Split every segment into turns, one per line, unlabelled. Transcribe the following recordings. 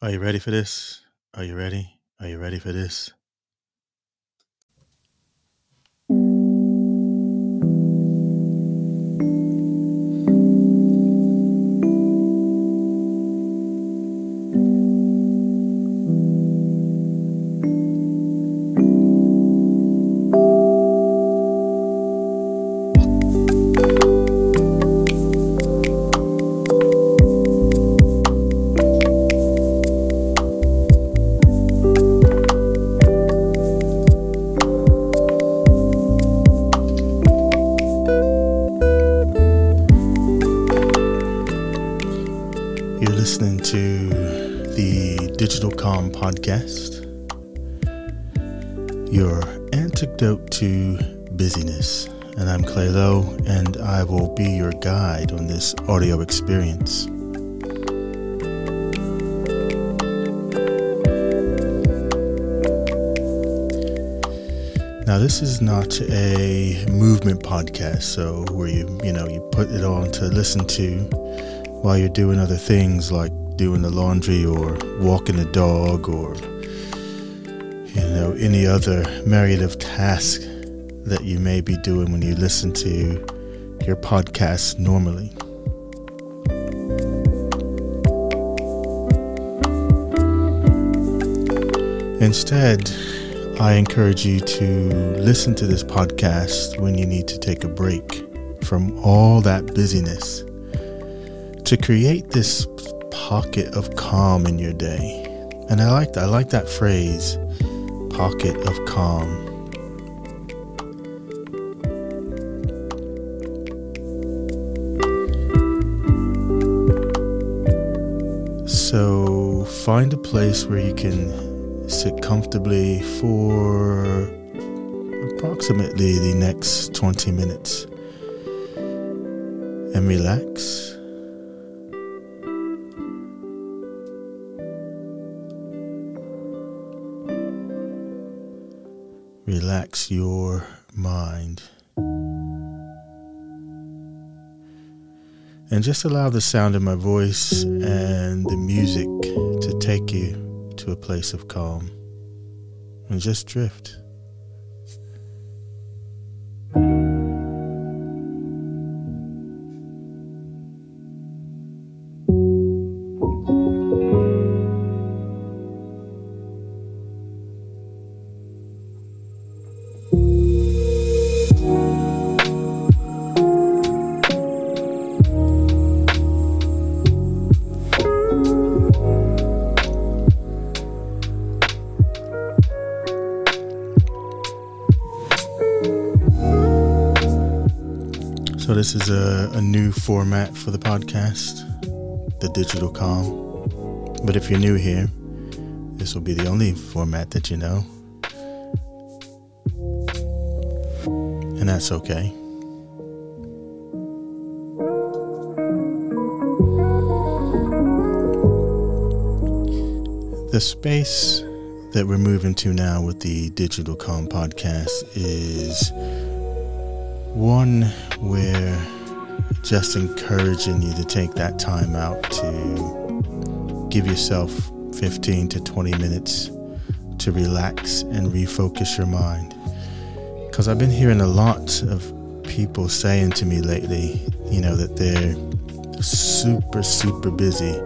Are you ready for this? Are you ready? Are you ready for this? Lowe, and I will be your guide on this audio experience. Now, this is not a movement podcast, so where you you know you put it on to listen to while you're doing other things like doing the laundry or walking the dog or you know any other myriad of tasks that you may be doing when you listen to your podcast normally. Instead, I encourage you to listen to this podcast when you need to take a break from all that busyness to create this pocket of calm in your day. And I like I like that phrase, pocket of calm. Find a place where you can sit comfortably for approximately the next 20 minutes and relax. Relax your mind. And just allow the sound of my voice and the music to take you to a place of calm. And just drift. This is a, a new format for the podcast, the digital calm. But if you're new here, this will be the only format that you know. And that's okay. The space that we're moving to now with the Digital Calm podcast is one where just encouraging you to take that time out to give yourself 15 to 20 minutes to relax and refocus your mind. Because I've been hearing a lot of people saying to me lately, you know, that they're super, super busy.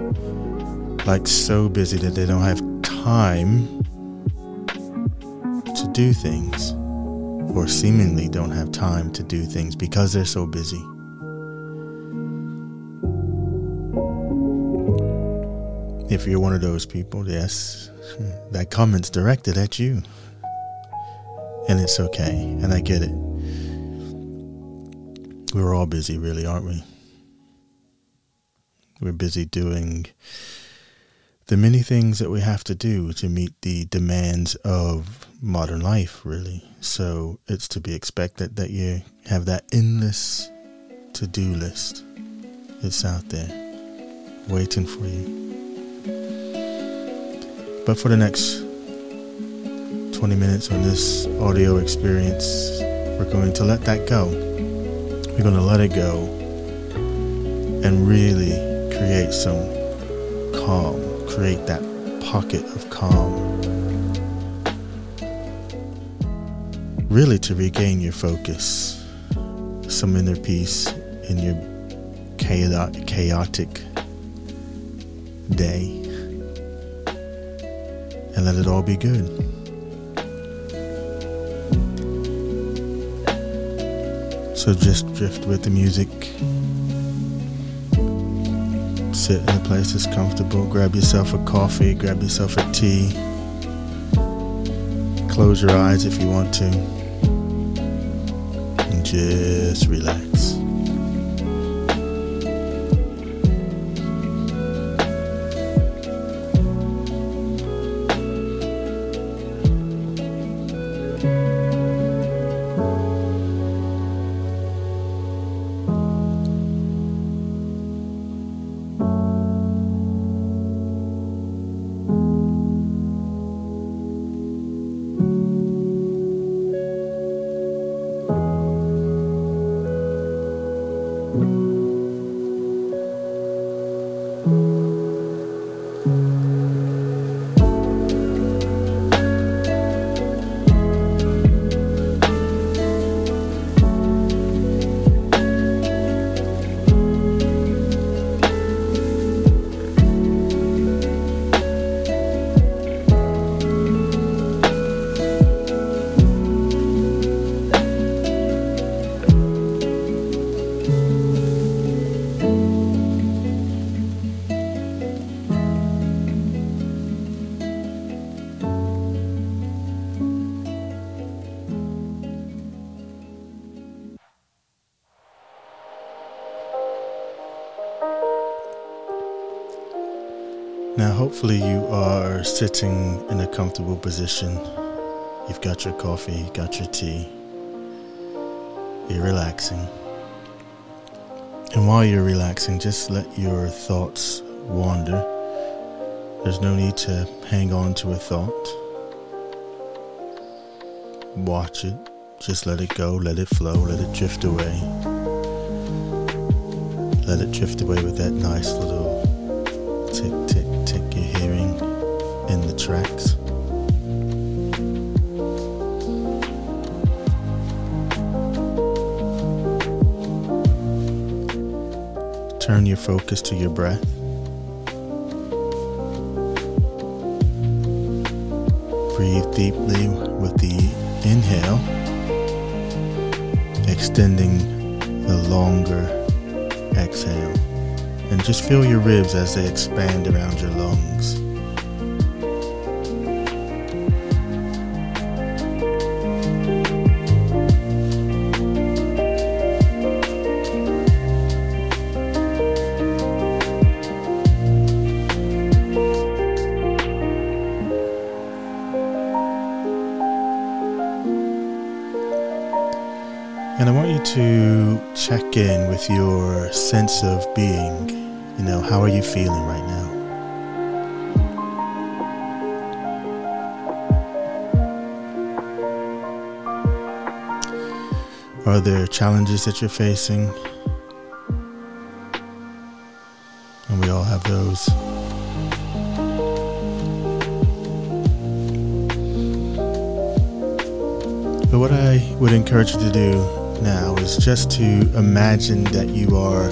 Like so busy that they don't have time to do things or seemingly don't have time to do things because they're so busy. If you're one of those people, yes, that comment's directed at you. And it's okay, and I get it. We're all busy, really, aren't we? We're busy doing the many things that we have to do to meet the demands of modern life, really. So it's to be expected that you have that endless to do list. It's out there waiting for you. But for the next 20 minutes on this audio experience, we're going to let that go. We're going to let it go and really create some calm, create that pocket of calm. Really, to regain your focus, some inner peace in your chaotic day, and let it all be good. So just drift with the music. Sit in a place that's comfortable. Grab yourself a coffee, grab yourself a tea. Close your eyes if you want to. And just relax. Hopefully, you are sitting in a comfortable position. You've got your coffee, got your tea, you're relaxing. And while you're relaxing, just let your thoughts wander. There's no need to hang on to a thought. Watch it. Just let it go, let it flow, let it drift away. Let it drift away with that nice little tick, tick, in the tracks. Turn your focus to your breath. Breathe deeply with the inhale, extending the longer exhale. And just feel your ribs as they expand around your lungs. With your sense of being. You know, how are you feeling right now? Are there challenges that you're facing? And we all have those. But what I would encourage you to do now is just to imagine that you are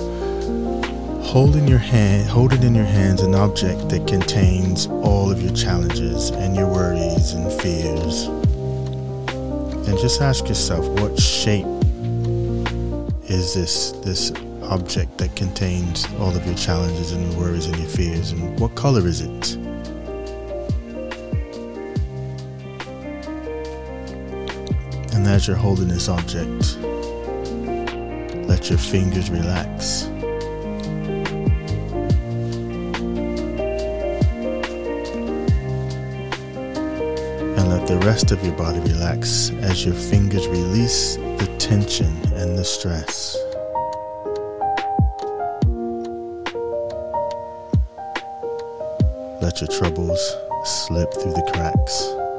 holding your hand holding in your hands an object that contains all of your challenges and your worries and fears. And just ask yourself what shape is this this object that contains all of your challenges and your worries and your fears and what color is it? And as you're holding this object, let your fingers relax. And let the rest of your body relax as your fingers release the tension and the stress. Let your troubles slip through the cracks.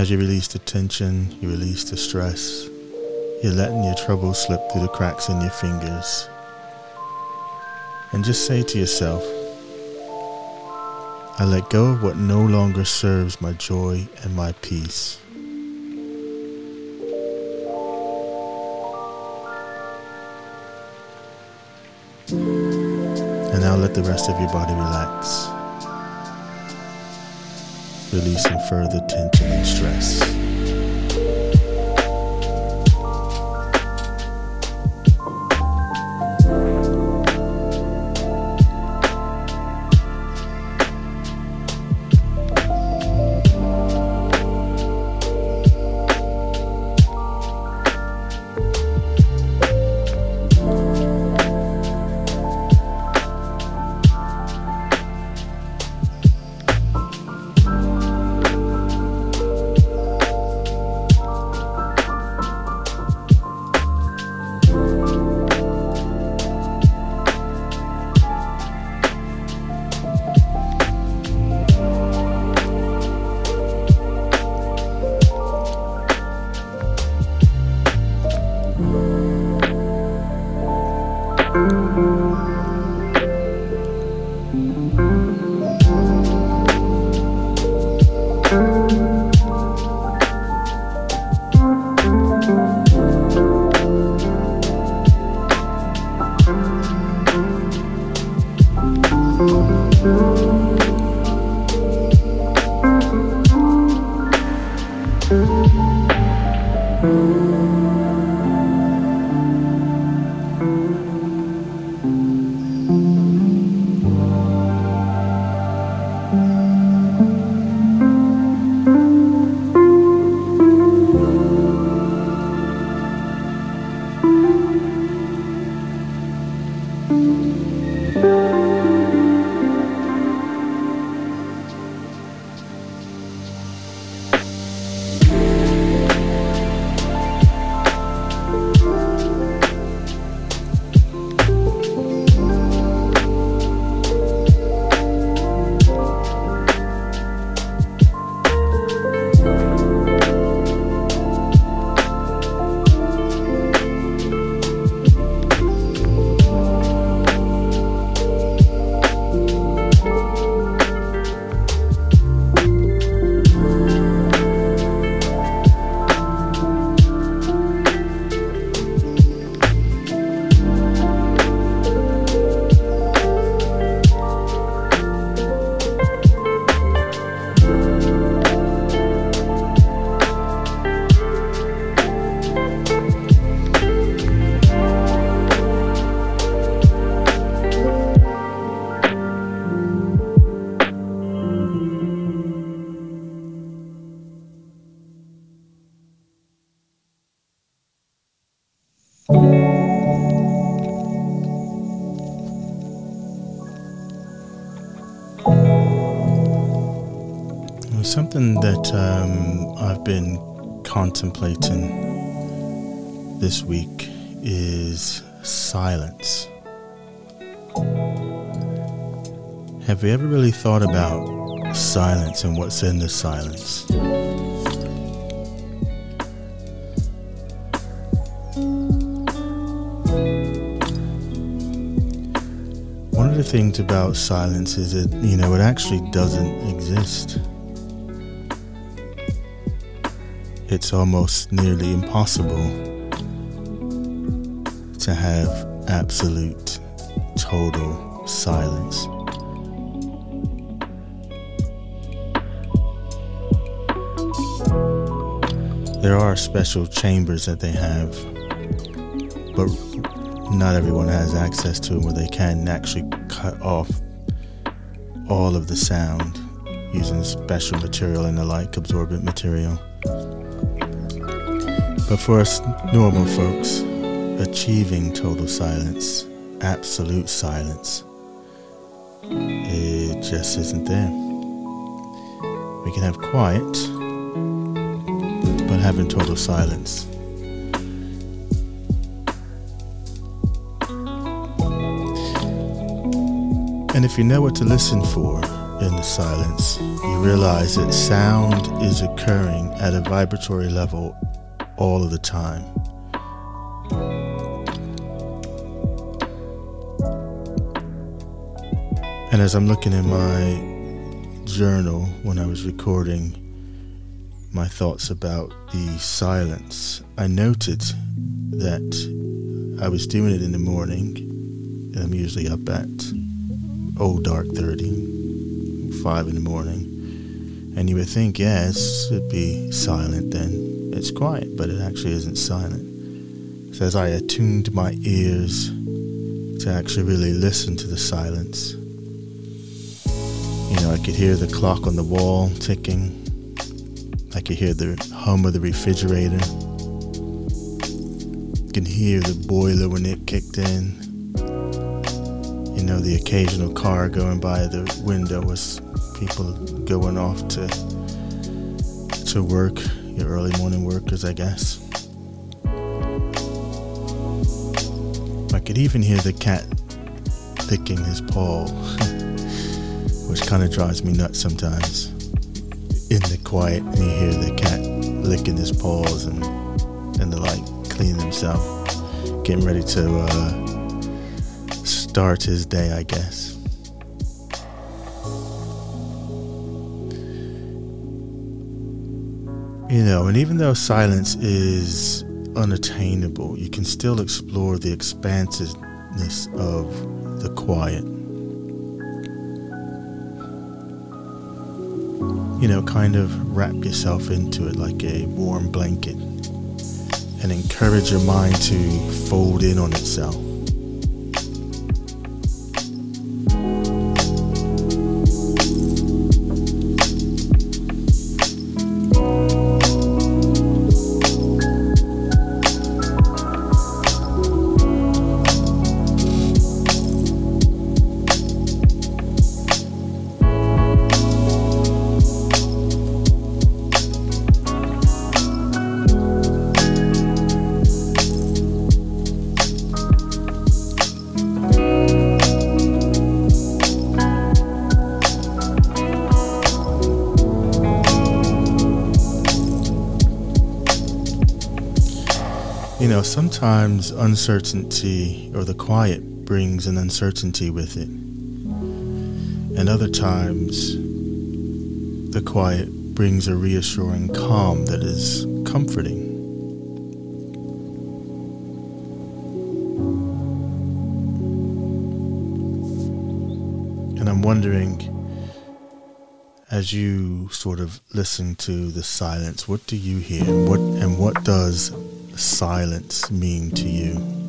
As you release the tension, you release the stress, you're letting your troubles slip through the cracks in your fingers. And just say to yourself, I let go of what no longer serves my joy and my peace. And now let the rest of your body relax, releasing further tension and stress. Something that um, I've been contemplating this week is silence. Have you ever really thought about silence and what's in the silence? One of the things about silence is that, you know, it actually doesn't exist. It's almost nearly impossible to have absolute, total silence. There are special chambers that they have, but not everyone has access to where they can actually cut off all of the sound using special material and the light absorbent material. But for us normal folks, achieving total silence, absolute silence, it just isn't there. We can have quiet, but having total silence. And if you know what to listen for in the silence, you realize that sound is occurring at a vibratory level all of the time. And as I'm looking in my journal when I was recording my thoughts about the silence, I noted that I was doing it in the morning, and I'm usually up at oh dark 30, 5 in the morning. And you would think, yes, it'd be silent then. It's quiet, but it actually isn't silent. So as I attuned my ears to actually really listen to the silence, you know, I could hear the clock on the wall ticking. I could hear the hum of the refrigerator. I can hear the boiler when it kicked in. You know, the occasional car going by the window was people going off to to work, your early morning workers, I guess. I could even hear the cat licking his paw. which kind of drives me nuts sometimes. In the quiet, you hear the cat licking his paws and and the like, cleaning himself, getting ready to uh, start his day, I guess. You know, and even though silence is unattainable, you can still explore the expansiveness of the quiet. you know, kind of wrap yourself into it like a warm blanket and encourage your mind to fold in on itself. Sometimes uncertainty or the quiet brings an uncertainty with it. And other times, the quiet brings a reassuring calm that is comforting. And I'm wondering, as you sort of listen to the silence, what do you hear? And what, and what does silence mean to you?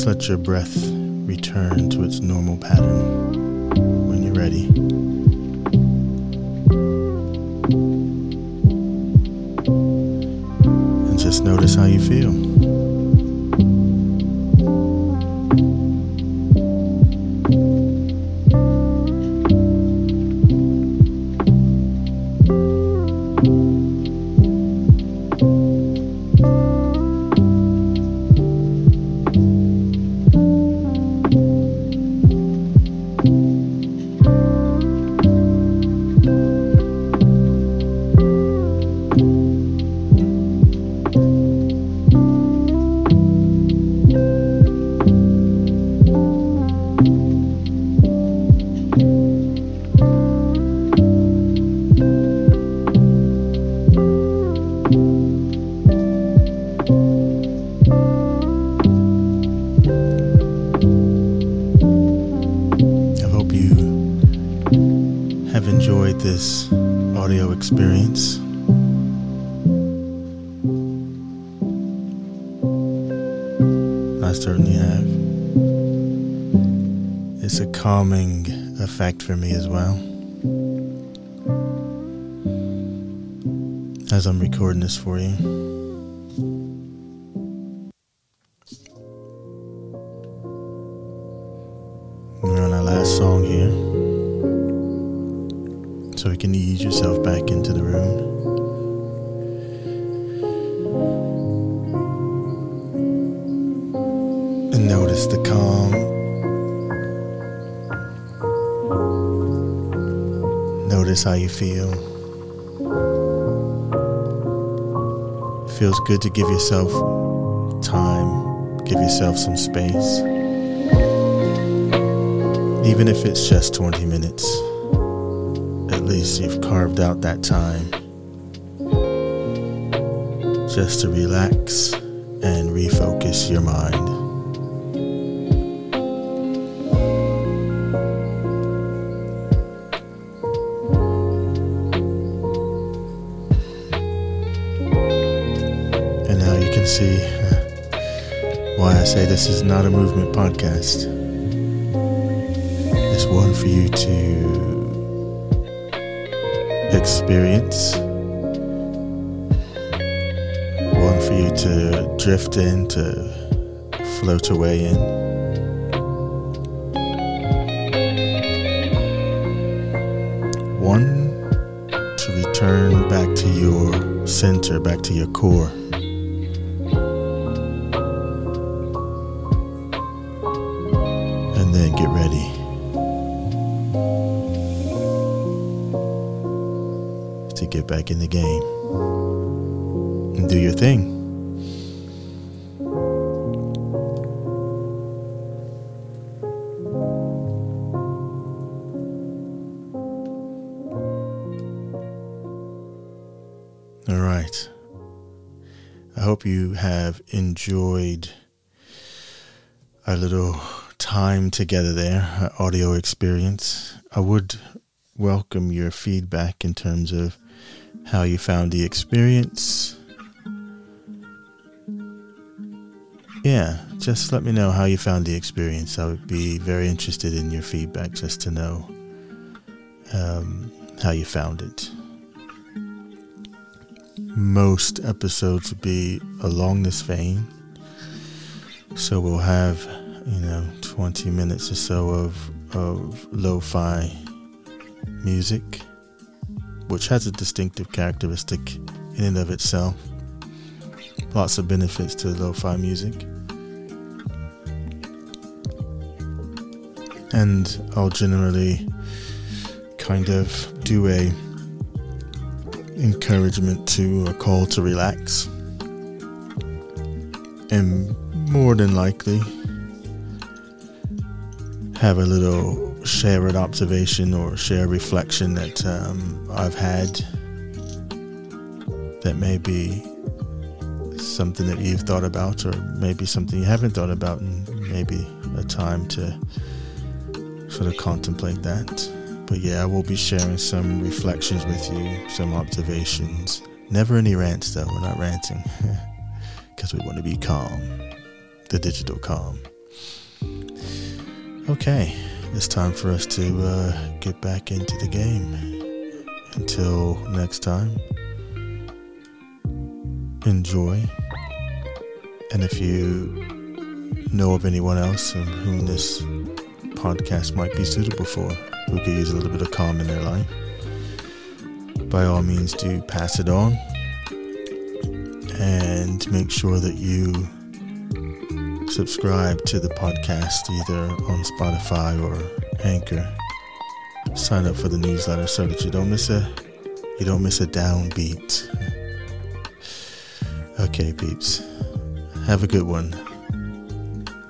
Just let your breath return to its normal pattern when you're ready. Calming effect for me as well. As I'm recording this for you. Notice how you feel. feels good to give yourself time, give yourself some space. Even if it's just 20 minutes at least you've carved out that time just to relax and refocus your mind. Say this is not a movement podcast. It's one for you to experience. One for you to drift in, to float away in. One to return back to your center, back to your core. Back in the game and do your thing. All right. I hope you have enjoyed our little time together there, audio experience. I would welcome your feedback in terms of how you found the experience. Yeah, just let me know how you found the experience. I would be very interested in your feedback just to know um, how you found it. Most episodes will be along this vein. So we'll have, you know, 20 minutes or so of, of lo fi music which has a distinctive characteristic in and of itself. Lots of benefits to lo fi music. And I'll generally kind of do a encouragement to a call to relax. And more than likely have a little share an observation or share a reflection that um, I've had that may be something that you've thought about, or maybe something you haven't thought about, and maybe a time to sort of contemplate that. But yeah, I will be sharing some reflections with you, some observations. Never any rants though, we're not ranting. Because we want to be calm. The digital calm. Okay, it's time for us to uh, get back into the game. Until next time, enjoy. And if you know of anyone else whom this podcast might be suitable for, who could use a little bit of calm in their life, by all means, do pass it on and make sure that you subscribe to the podcast either on Spotify or Anchor. Sign up for the newsletter so that you don't miss a you don't miss a downbeat. Okay, peeps. Have a good one.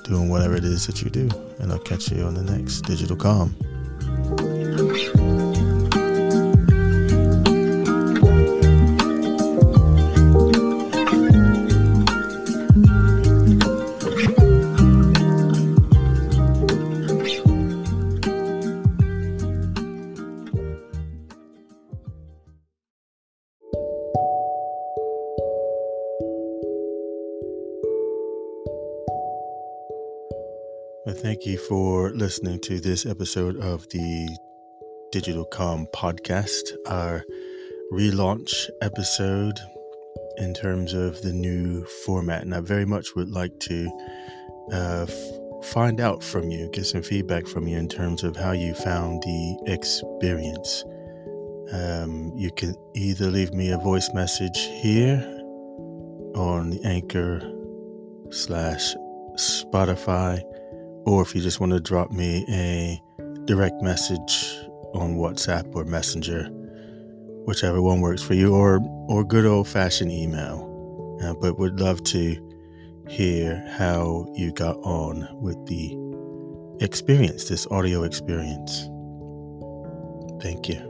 Doing whatever it is that you do, and I'll catch you on the next Digital Calm. Listening to this episode of the Digital Calm podcast, our relaunch episode in terms of the new format. And I very much would like to uh, f- find out from you, get some feedback from you in terms of how you found the experience. Um, you can either leave me a voice message here on the Anchor slash Spotify or if you just want to drop me a direct message on WhatsApp or Messenger, whichever one works for you, or or good old fashioned email. Uh, but would love to hear how you got on with the experience, this audio experience. Thank you.